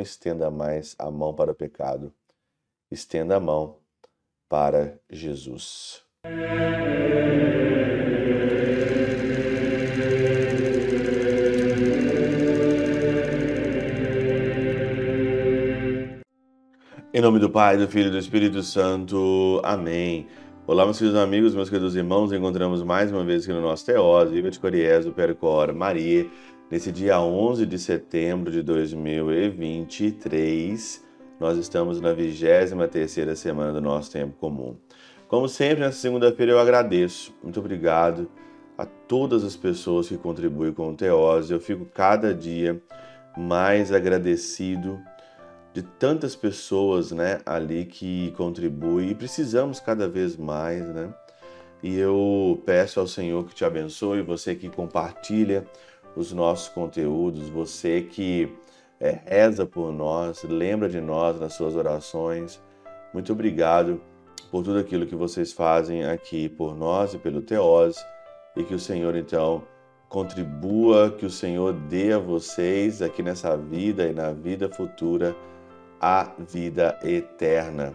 estenda mais a mão para o pecado. Estenda a mão para Jesus. Em nome do Pai, do Filho e do Espírito Santo. Amém. Olá, meus queridos amigos, meus queridos irmãos. Encontramos mais uma vez aqui no nosso Teós, Viva de Coriés, do Percor Maria, nesse dia 11 de setembro de 2023. Nós estamos na 23ª semana do nosso tempo comum. Como sempre, nessa segunda-feira eu agradeço. Muito obrigado a todas as pessoas que contribuem com o Teós. Eu fico cada dia mais agradecido de tantas pessoas, né, ali que contribuem e precisamos cada vez mais, né? E eu peço ao Senhor que te abençoe, você que compartilha os nossos conteúdos, você que é, reza por nós, lembra de nós nas suas orações. Muito obrigado por tudo aquilo que vocês fazem aqui por nós e pelo Teose e que o Senhor então contribua, que o Senhor dê a vocês aqui nessa vida e na vida futura a vida eterna.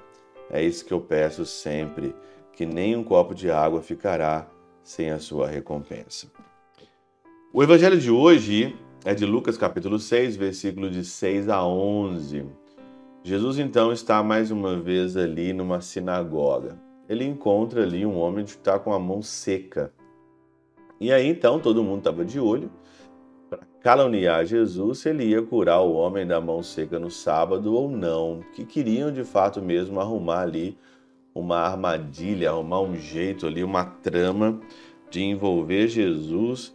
É isso que eu peço sempre, que nem um copo de água ficará sem a sua recompensa. O evangelho de hoje é de Lucas capítulo 6, versículo de 6 a 11. Jesus então está mais uma vez ali numa sinagoga. Ele encontra ali um homem que está com a mão seca. E aí então todo mundo estava de olho para caluniar Jesus se ele ia curar o homem da mão seca no sábado ou não, que queriam de fato mesmo arrumar ali uma armadilha, arrumar um jeito ali, uma trama de envolver Jesus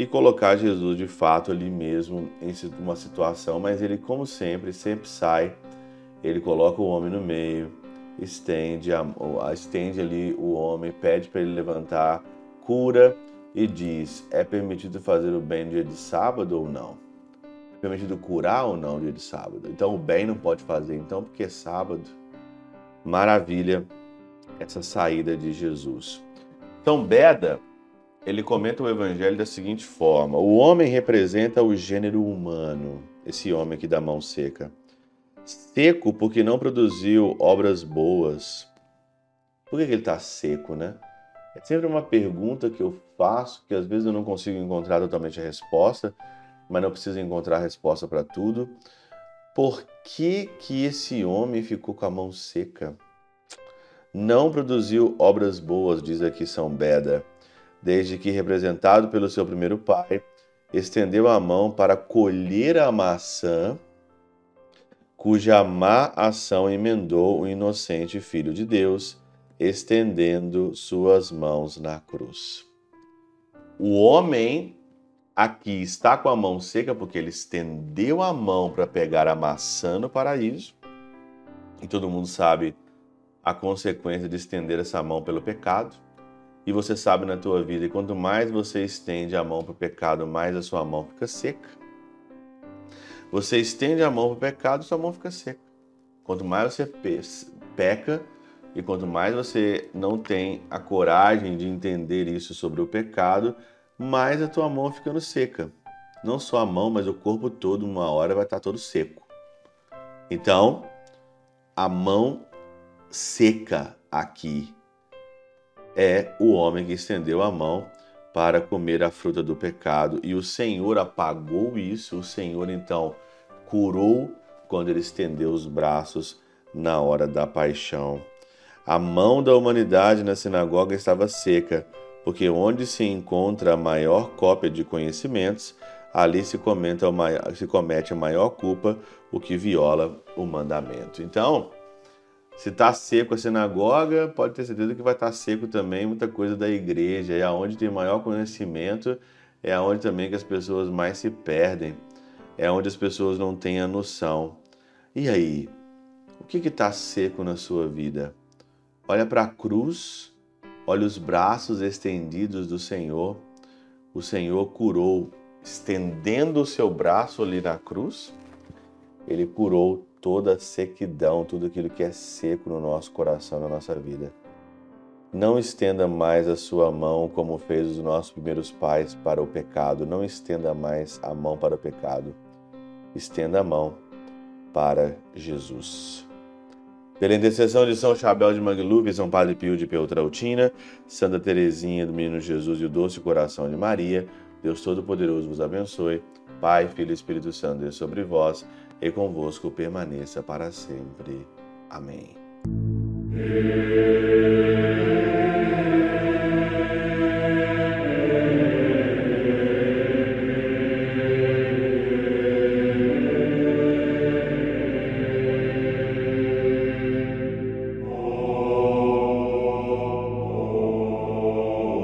e colocar Jesus de fato ali mesmo em uma situação, mas ele, como sempre, sempre sai, ele coloca o homem no meio, estende, a, estende ali o homem, pede para ele levantar, cura e diz: é permitido fazer o bem no dia de sábado ou não? É permitido curar ou não no dia de sábado? Então o bem não pode fazer, então, porque é sábado. Maravilha essa saída de Jesus. Então, Beda, ele comenta o evangelho da seguinte forma: o homem representa o gênero humano, esse homem aqui da mão seca. Seco porque não produziu obras boas. Por que ele está seco, né? É sempre uma pergunta que eu faço, que às vezes eu não consigo encontrar totalmente a resposta, mas não preciso encontrar a resposta para tudo. Por que, que esse homem ficou com a mão seca? Não produziu obras boas, diz aqui São Beda, desde que, representado pelo seu primeiro pai, estendeu a mão para colher a maçã, cuja má ação emendou o inocente Filho de Deus estendendo suas mãos na cruz. O homem aqui está com a mão seca porque ele estendeu a mão para pegar a maçã no paraíso. E todo mundo sabe a consequência de estender essa mão pelo pecado. E você sabe na tua vida, e quanto mais você estende a mão para o pecado, mais a sua mão fica seca. Você estende a mão para o pecado, sua mão fica seca. Quanto mais você peca, e quanto mais você não tem a coragem de entender isso sobre o pecado, mais a tua mão ficando seca. Não só a mão, mas o corpo todo, uma hora vai estar todo seco. Então, a mão seca aqui é o homem que estendeu a mão para comer a fruta do pecado e o Senhor apagou isso. O Senhor então curou quando ele estendeu os braços na hora da paixão a mão da humanidade na sinagoga estava seca, porque onde se encontra a maior cópia de conhecimentos, ali se, comenta se comete a maior culpa, o que viola o mandamento. Então, se está seco a sinagoga, pode ter certeza que vai estar tá seco também muita coisa da igreja. E aonde tem maior conhecimento é aonde também que as pessoas mais se perdem. É onde as pessoas não têm a noção. E aí, o que está seco na sua vida? Olha para a cruz, olha os braços estendidos do Senhor. O Senhor curou, estendendo o seu braço ali na cruz, ele curou toda a sequidão, tudo aquilo que é seco no nosso coração, na nossa vida. Não estenda mais a sua mão como fez os nossos primeiros pais para o pecado. Não estenda mais a mão para o pecado. Estenda a mão para Jesus. Pela intercessão de São Chabel de Mangluf, São Padre Pio de Peltrautina, Santa Teresinha do Menino Jesus e o Doce Coração de Maria, Deus Todo-Poderoso vos abençoe. Pai, Filho e Espírito Santo, Deus sobre vós e convosco permaneça para sempre. Amém.